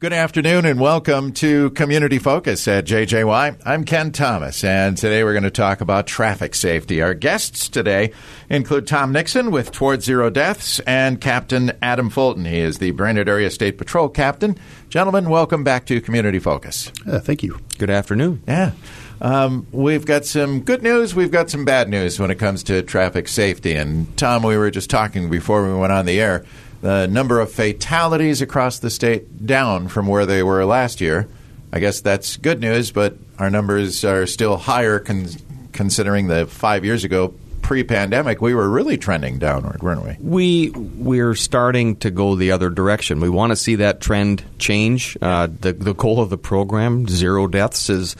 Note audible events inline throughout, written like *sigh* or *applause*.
Good afternoon and welcome to Community Focus at JJY. I'm Ken Thomas and today we're going to talk about traffic safety. Our guests today include Tom Nixon with Towards Zero Deaths and Captain Adam Fulton. He is the Brainerd Area State Patrol Captain. Gentlemen, welcome back to Community Focus. Uh, thank you. Good afternoon. Yeah. Um, we've got some good news. We've got some bad news when it comes to traffic safety. And Tom, we were just talking before we went on the air the number of fatalities across the state down from where they were last year. I guess that's good news, but our numbers are still higher con- considering the five years ago pre-pandemic we were really trending downward, weren't we? We we're starting to go the other direction. We want to see that trend change. Uh, the the goal of the program, zero deaths, is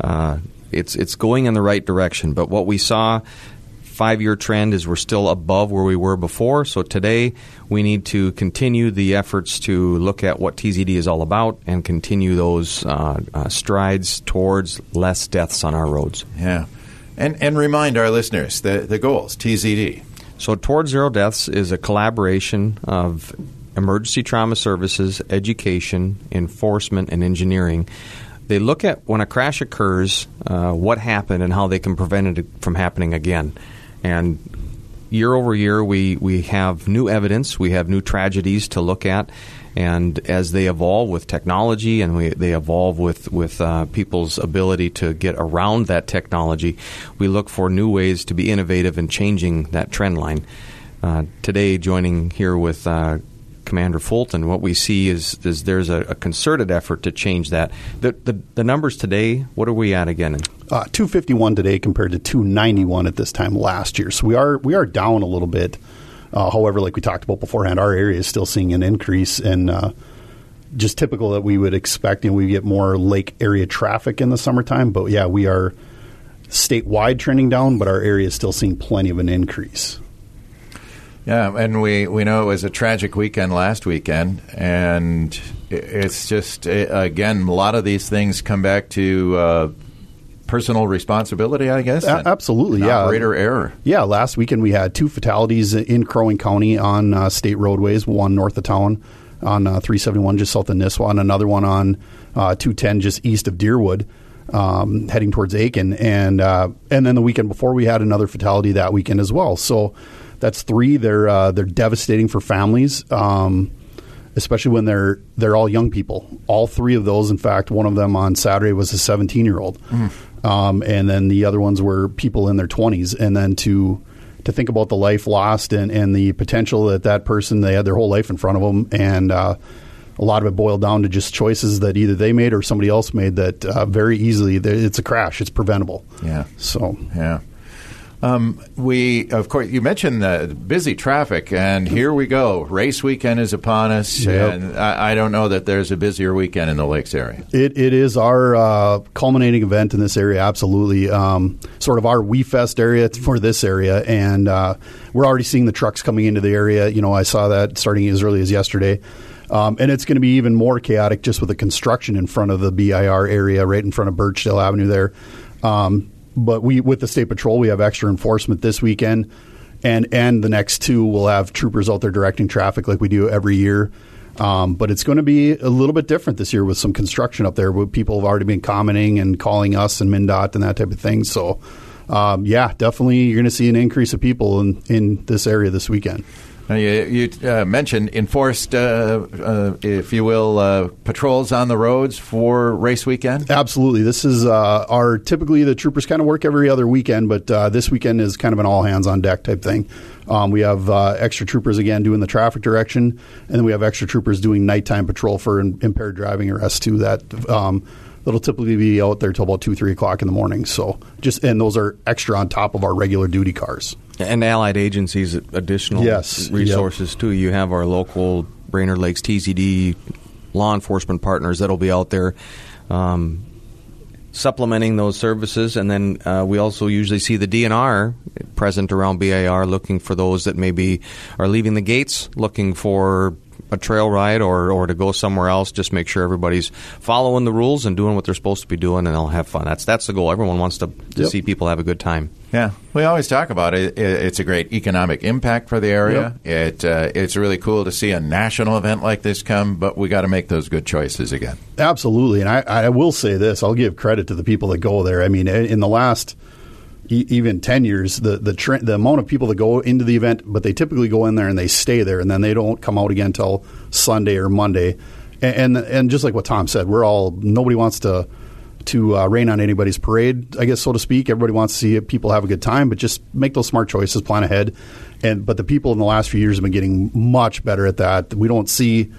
uh, it's it's going in the right direction. But what we saw five year trend is we're still above where we were before. So today we need to continue the efforts to look at what TZD is all about and continue those uh, uh, strides towards less deaths on our roads. Yeah. And, and remind our listeners the, the goals, TZD. So, Towards Zero Deaths is a collaboration of emergency trauma services, education, enforcement, and engineering they look at when a crash occurs, uh, what happened and how they can prevent it from happening again. And year over year, we, we have new evidence, we have new tragedies to look at. And as they evolve with technology and we, they evolve with, with uh, people's ability to get around that technology, we look for new ways to be innovative in changing that trend line. Uh, today, joining here with uh, Commander Fulton, what we see is, is there's a, a, concerted effort to change that. The, the, the, numbers today, what are we at again? Uh, 251 today compared to 291 at this time last year. So we are we are down a little bit. Uh, however, like we talked about beforehand, our area is still seeing an increase and uh, just typical that we would expect. And we get more lake area traffic in the summertime, but yeah, we are statewide trending down, but our area is still seeing plenty of an increase. Yeah, and we, we know it was a tragic weekend last weekend, and it's just again a lot of these things come back to uh, personal responsibility, I guess. A- absolutely, yeah. Operator error. Yeah, last weekend we had two fatalities in Crow Wing County on uh, state roadways. One north of town on uh, 371, just south of Nisswa, and another one on uh, 210, just east of Deerwood. Um, heading towards Aitkin, and uh, and then the weekend before we had another fatality that weekend as well. So that's three. They're uh, they're devastating for families, um, especially when they're they're all young people. All three of those, in fact, one of them on Saturday was a 17 year old, mm. um, and then the other ones were people in their 20s. And then to to think about the life lost and, and the potential that that person they had their whole life in front of them, and uh, a lot of it boiled down to just choices that either they made or somebody else made that uh, very easily it's a crash. It's preventable. Yeah. So yeah. Um, we, of course, you mentioned the busy traffic, and here we go. Race weekend is upon us, yep. and I, I, don't know that there's a busier weekend in the Lakes area. It, it is our uh, culminating event in this area, absolutely. Um, sort of our We Fest area for this area, and uh, we're already seeing the trucks coming into the area. You know, I saw that starting as early as yesterday. Um, and it's going to be even more chaotic just with the construction in front of the BIR area, right in front of Birchdale Avenue there. Um, but we with the state patrol we have extra enforcement this weekend and and the next two we'll have troopers out there directing traffic like we do every year. Um, but it's going to be a little bit different this year with some construction up there people have already been commenting and calling us and MnDOT and that type of thing. So um, yeah definitely you're going to see an increase of people in, in this area this weekend now you, you uh, mentioned enforced, uh, uh, if you will, uh, patrols on the roads for race weekend. Absolutely, this is uh, our typically the troopers kind of work every other weekend, but uh, this weekend is kind of an all hands on deck type thing. Um, we have extra troopers again doing the traffic direction, and then we have extra troopers doing nighttime patrol for impaired driving arrests too. That um, that'll typically be out there till about two, three o'clock in the morning. So just and those are extra on top of our regular duty cars. And allied agencies, additional yes, resources yep. too. You have our local Brainerd Lakes TZD law enforcement partners that'll be out there um, supplementing those services, and then uh, we also usually see the DNR present around BIR, looking for those that maybe are leaving the gates, looking for a trail ride or, or to go somewhere else, just make sure everybody's following the rules and doing what they're supposed to be doing, and they'll have fun. That's that's the goal. Everyone wants to, to Yep. see people have a good time. Yeah, we always talk about it. It- It's a great economic impact for the area. It uh, it's really cool to see a national event like this come, but we got to make those good choices again. Absolutely, and I, I will say this: I'll give credit to the people that go there. I mean, in the last even ten years, the the the amount of people that go into the event, but they typically go in there and they stay there, and then they don't come out again until Sunday or Monday. And, and and just like what Tom said, we're all nobody wants to to uh, rain on anybody's parade, I guess so to speak. Everybody wants to see people have a good time, but just make those smart choices, plan ahead. And but the people in the last few years have been getting much better at that. We don't see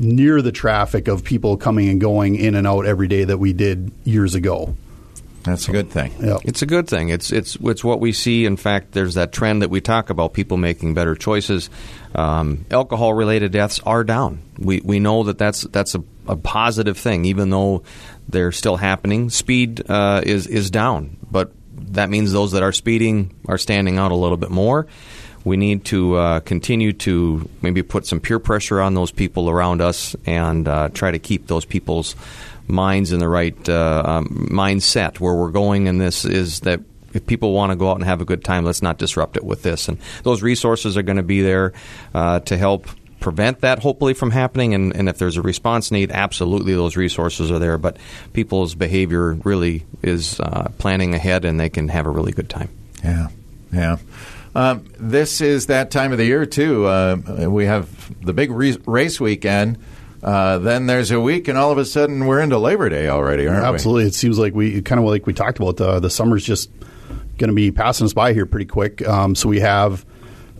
near the traffic of people coming and going in and out every day that we did years ago. That's a good thing. Yeah. It's a good thing. It's it's it's what we see. In fact, there's that trend that we talk about: people making better choices. Um, alcohol-related deaths are down. We we know that that's that's a, a positive thing, even though they're still happening. Speed uh, is is down, but that means those that are speeding are standing out a little bit more. We need to uh, continue to maybe put some peer pressure on those people around us and uh, try to keep those people's minds in the right uh, um, mindset. Where we're going in this is that if people want to go out and have a good time, let's not disrupt it with this. And those resources are going to be there uh, to help prevent that hopefully from happening and, and if there's a response need absolutely those resources are there but people's behavior really is uh, planning ahead and they can have a really good time Yeah, yeah. Um, this is that time of the year too. Uh, we have the big re- race weekend. Uh, then there's a week, and all of a sudden we're into Labor Day already, aren't we? Absolutely, it seems like we kind of like we talked about the the summer's just going to be passing us by here pretty quick. Um, so we have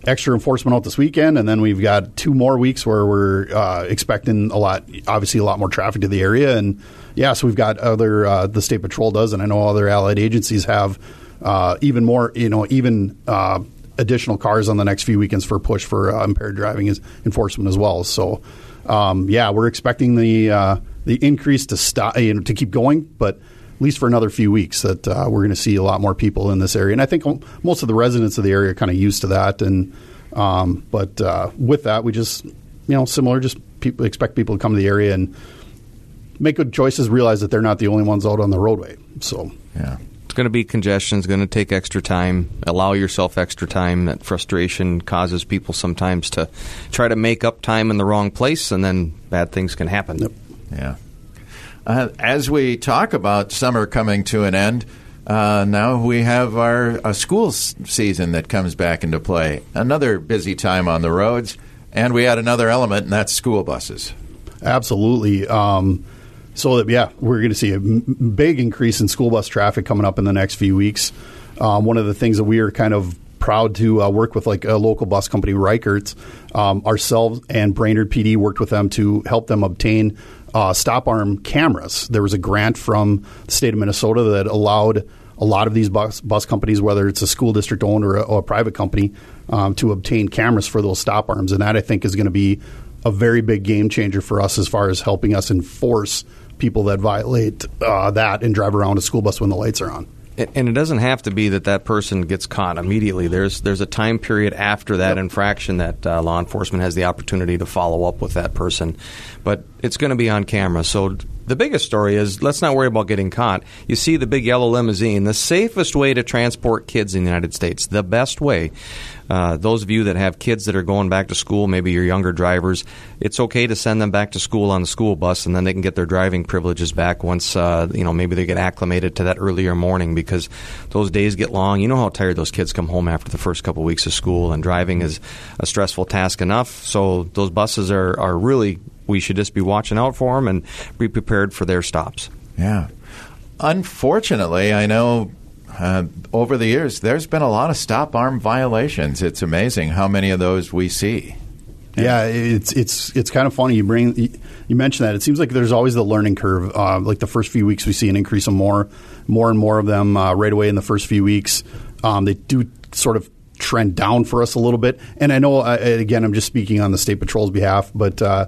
extra enforcement out this weekend, and then we've got two more weeks where we're uh, expecting a lot, obviously a lot more traffic to the area, and yeah, so we've got other uh, the state patrol does, and I know other allied agencies have uh, even more, you know, even. Uh, Additional cars on the next few weekends for push for uh, impaired driving is enforcement as well. So, um, yeah, we're expecting the uh, the increase to stop, you know, to keep going, but at least for another few weeks that uh, we're going to see a lot more people in this area. And I think most of the residents of the area are kind of used to that. And um, but uh, with that, we just you know similar, just people expect people to come to the area and make good choices. Realize that they're not the only ones out on the roadway. So Yeah. It's going to be congestion. It's going to take extra time. Allow yourself extra time. That frustration causes people sometimes to try to make up time in the wrong place, and then bad things can happen. Yep. Yeah. Uh, as we talk about summer coming to an end, uh, now we have our uh, school s- season that comes back into play. Another busy time on the roads, and we add another element, and that's school buses. Absolutely. Um, so that yeah, we're going to see a m- big increase in school bus traffic coming up in the next few weeks. Um, one of the things that we are kind of proud to uh, work with, like a local bus company, Reichert's, um, ourselves and Brainerd PD worked with them to help them obtain uh, stop arm cameras. There was a grant from the state of Minnesota that allowed a lot of these bus, bus companies, whether it's a school district owned or a, or a private company, um, to obtain cameras for those stop arms. And that I think is going to be a very big game changer for us as far as helping us enforce people that violate uh, that and drive around a school bus when the lights are on. And- it doesn't have to be that that person gets caught immediately. There's there's a time period after that infraction that uh, law enforcement has the opportunity to follow up with that person, but it's going to be on camera. So the biggest story is let's not worry about getting caught. You see the big yellow limousine, the safest way to transport kids in the United States, the best way. Uh, those of you that have kids that are going back to school, maybe you're younger drivers, it's okay to send them back to school on the school bus, and then they can get their driving privileges back once uh, you know maybe they get acclimated to that earlier morning because those days get long. You know how tired those kids come home after the first couple weeks of school, and driving is a stressful task enough. So those buses are are really we should just be watching out for them and be prepared for their stops. Yeah. Unfortunately, I know uh, over the years there's been a lot of stop arm violations. It's amazing how many of those we see. Yeah, it's it's it's kind of funny. You bring you mentioned that. It seems like there's always the learning curve. Uh, like the first few weeks, we see an increase of more, more and more of them uh, right away in the first few weeks. Um, they do sort of trend down for us a little bit. And I know, uh, again, I'm just speaking on the state patrol's behalf, but uh,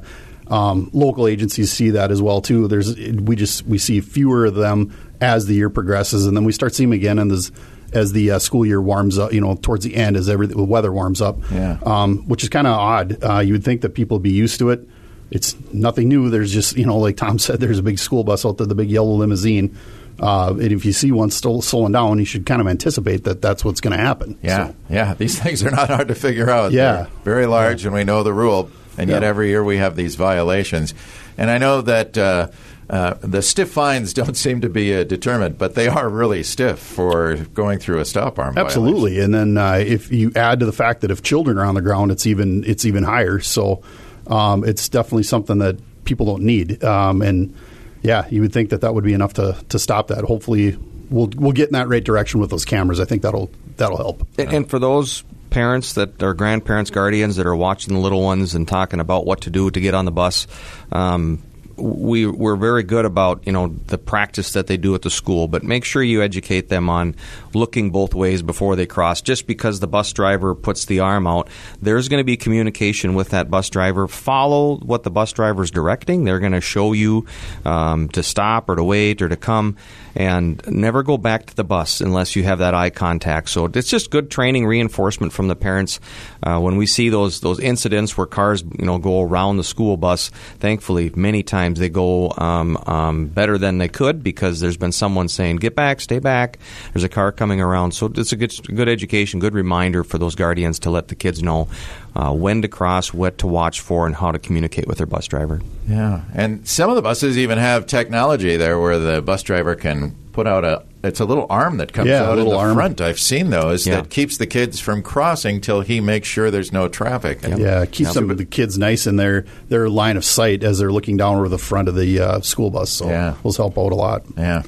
um, local agencies see that as well too. There's we just we see fewer of them as the year progresses, and then we start seeing them again in this as the uh, school year warms up. You know, towards the end as every the weather warms up. Yeah. Um, which is kind of odd. Uh, you would think that people would be used to it. It's nothing new. There's just you know, like Tom *laughs* said, there's a big school bus out there, the big yellow limousine. Uh, and if you see one still slowing down, you should kind of anticipate that that's what's going to happen. Yeah, So, yeah. These *laughs* things are not hard to figure out. Yeah. They're very large, and we know the rule. And yet, Yeah. every year we have these violations. And I know that uh, uh, the stiff fines *laughs* don't seem to be uh, determined, but they are really stiff for going through a stop arm. violation. Absolutely, and then uh, if you add to the fact that if children are on the ground, it's even it's even higher. So um, it's definitely something that people don't need. Um, and yeah, you would think that that would be enough to to stop that. Hopefully, we'll we'll get in that right direction with those cameras. I think that'll that'll help. And, and for those parents that are grandparents, guardians that are watching the little ones and talking about what to do to get on the bus, um, we we're very good about you know the practice that they do at the school, but make sure you educate them on looking both ways before they cross. Just because the bus driver puts the arm out, there's going to be communication with that bus driver. Follow what the bus driver is directing. They're going to show you um, to stop or to wait or to come, and never go back to the bus unless you have that eye contact. So it's just good training reinforcement from the parents. Uh, when we see those those incidents where cars you know go around the school bus, thankfully many times they go um, um, better than they could because there's been someone saying get back, stay back. There's a car coming around, so it's a good good education, good reminder for those guardians to let the kids know uh, when to cross, what to watch for, and how to communicate with their bus driver. Yeah, and some of the buses even have technology there where the bus driver can put out a. It's a little arm that comes Yeah, a out in the arm. front. I've seen those Yeah. that keeps the kids from crossing till he makes sure there's no traffic. And- Yeah, it keeps Yeah. some of the kids nice in their their line of sight as they're looking down over the front of the uh, school bus. So Yeah. those help out a lot. Yeah.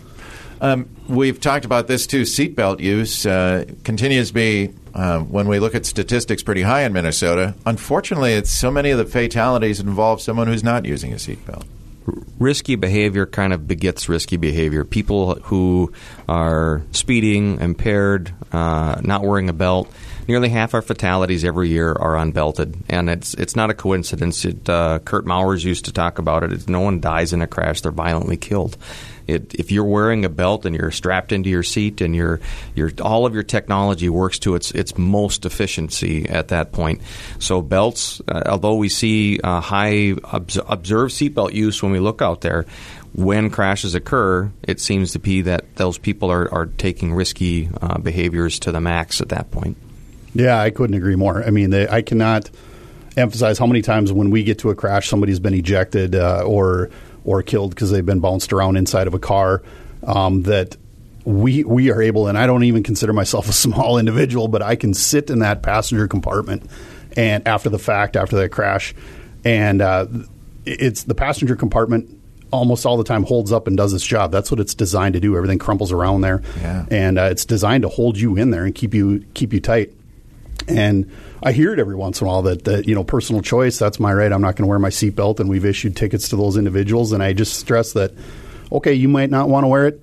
Um, we've talked about this too. Seatbelt use uh, continues to be, uh, when we look at statistics, pretty high in Minnesota. Unfortunately, it's so many of the fatalities involve someone who's not using a seatbelt. risky behavior kind of begets risky behavior. People who are speeding, impaired, uh, not wearing a belt. Nearly half our fatalities every year are unbelted, and it's it's not a coincidence. It, uh, Kurt Mowers used to talk about it. It's, no one dies in a crash; they're violently killed. It, if you're wearing a belt and you're strapped into your seat and your your all of your technology works to its its most efficiency at that point. So belts, uh, although we see uh, high obs- observed seatbelt use when we look out there, when crashes occur, it seems to be that those people are, are taking risky uh, behaviors to the max at that point. Yeah, I couldn't agree more. I mean, they, I cannot emphasize how many times when we get to a crash, somebody's been ejected uh, or or killed because they've been bounced around inside of a car. Um, that we we are able, and I don't even consider myself *laughs* a small individual, but I can sit in that passenger compartment and after the fact, after that crash, and uh, it's the passenger compartment almost all the time holds up and does its job. That's what it's designed to do. Everything crumples around there, Yeah. and uh, it's designed to hold you in there and keep you keep you tight. And I hear it every once in a while that, that you know personal choice. That's my right. I'm not going to wear my seatbelt, and we've issued tickets to those individuals. And I just stress that, okay, you might not want to wear it,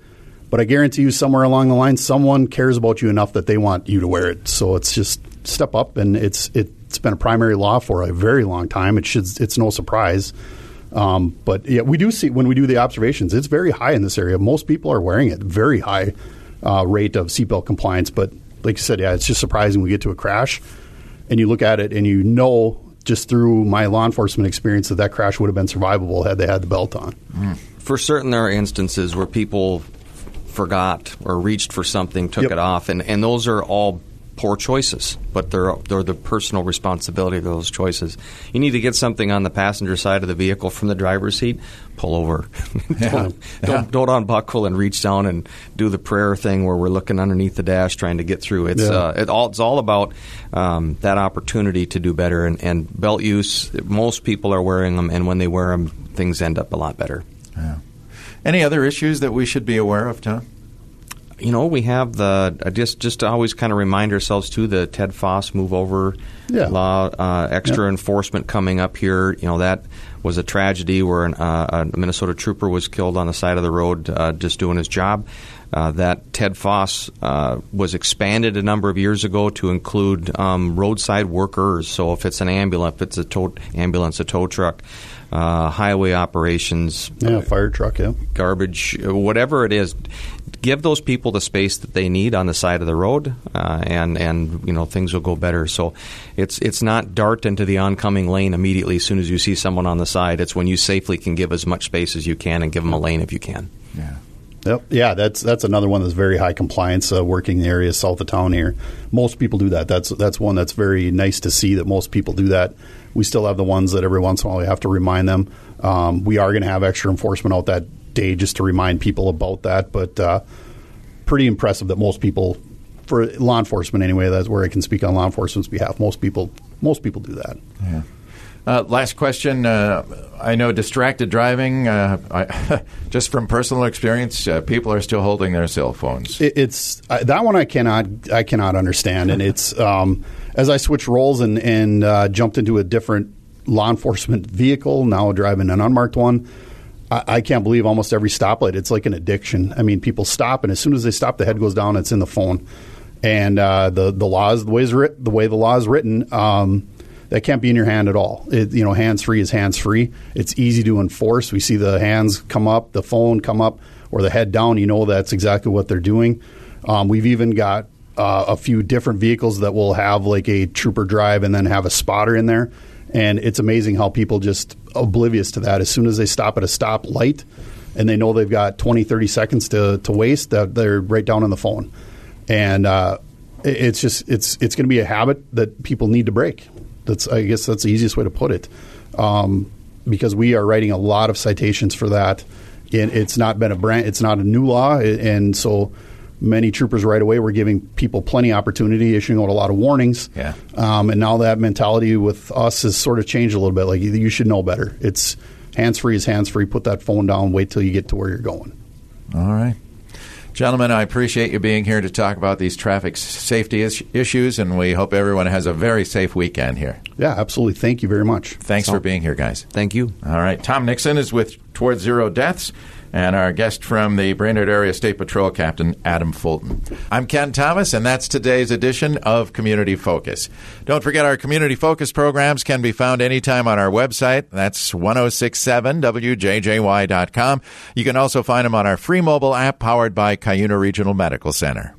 but I guarantee you, somewhere along the line, someone cares about you enough that they want you to wear it. So it's just step up, and it's it's been a primary law for a very long time. It should it's no surprise. Um, but yeah, we do see when we do the observations, it's very high in this area. Most people are wearing it, very high uh, rate of seatbelt compliance. But like you said, yeah, it's just surprising we get to a crash and you look at it and you know just through my law enforcement experience that that crash would have been survivable had they had the belt on. Mm. For certain, there are instances where people forgot or reached for something, took Yep. it off, and, and those are all poor choices, but they're they're the personal responsibility of those choices. You need to get something on the passenger side of the vehicle from the driver's seat. Pull over. *laughs* don't, don't don't unbuckle and reach down and do the prayer thing where we're looking underneath the dash trying to get through. It's Yeah. uh, it all it's all about um, that opportunity to do better. And, and belt use, most people are wearing them, and when they wear them, things end up a lot better. Yeah. Any other issues that we should be aware of, Tom? You know, we have the uh, just just to always kind of remind ourselves too the Ted Foss move over Yeah. law, uh, extra enforcement coming up here. You know that was a tragedy where an, uh, a Minnesota trooper was killed on the side of the road uh, just doing his job. Uh, that Ted Foss uh, was expanded a number of years ago to include um, roadside workers. So if it's an ambulance, if it's a tow, ambulance, a tow truck, uh, highway operations, Yeah, fire truck, yeah. garbage, whatever it is, give those people the space that they need on the side of the road, uh, and and you know things will go better. So it's it's not dart into the oncoming lane immediately as soon as you see someone on the side. It's when you safely can give as much space as you can and give them a lane if you can. Yeah. Yep. Yeah, that's that's another one that's very high compliance. Uh, working in the area south of town here, most people do that. That's that's one that's very nice to see that most people do that. We still have the ones that every once in a while we have to remind them. Um, we are going to have extra enforcement out that day just to remind people about that. But uh, pretty impressive that most people, for law enforcement anyway, that's where I can speak on law enforcement's behalf. Most people most people do that. Yeah. Uh, last question. Uh, I know distracted driving, uh, *laughs* I, just from personal experience, uh, people are still holding their cell phones. It, it's that one I cannot I cannot understand, and it's um, as I switched roles and and uh, jumped into a different law enforcement vehicle, now driving an unmarked one. I, I can't believe almost every stoplight. It's like an addiction. I mean, people stop, and as soon as they stop, the head goes down. It's in the phone, and uh, the the laws the way the way the law is written. Um, that can't be in your hand at all. It, you know, hands free is hands free. It's easy to enforce. We see the hands come up, the phone come up, or the head down. You know that's exactly what they're doing. Um, we've even got uh, a few different vehicles that will have like a trooper drive and then have a spotter in there. And it's amazing how people just oblivious to that. As soon as they stop at a stop light and they know they've got 20, 30 seconds to, to waste, that they're right down on the phone. And uh, it's just it's it's going to be a habit that people need to break. That's I guess that's the easiest way to put it, um, because we are writing a lot of citations for that. And it's not been a brand, it's not a new law, and so many troopers right away were giving people plenty of opportunity, issuing out a lot of warnings. Yeah. Um, and now that mentality with us has sort of changed a little bit. Like you should know better. It's hands free is hands free. Put that phone down. Wait till you get to where you're going. All right. Gentlemen, I appreciate you being here to talk about these traffic safety is- issues, and we hope everyone has a very safe weekend here. Yeah, absolutely. Thank you very much. Thanks so, for being here, guys. Thank you. All right. Tom Nixon is with Towards Zero Deaths and our guest from the Brainerd Area State Patrol, Captain Adam Fulton. I'm Ken Thomas, and that's today's edition of Community Focus. Don't forget our Community Focus programs can be found anytime on our website. That's 1067wjjy.com. You can also find them on our free mobile app powered by Cuyuna Regional Medical Center.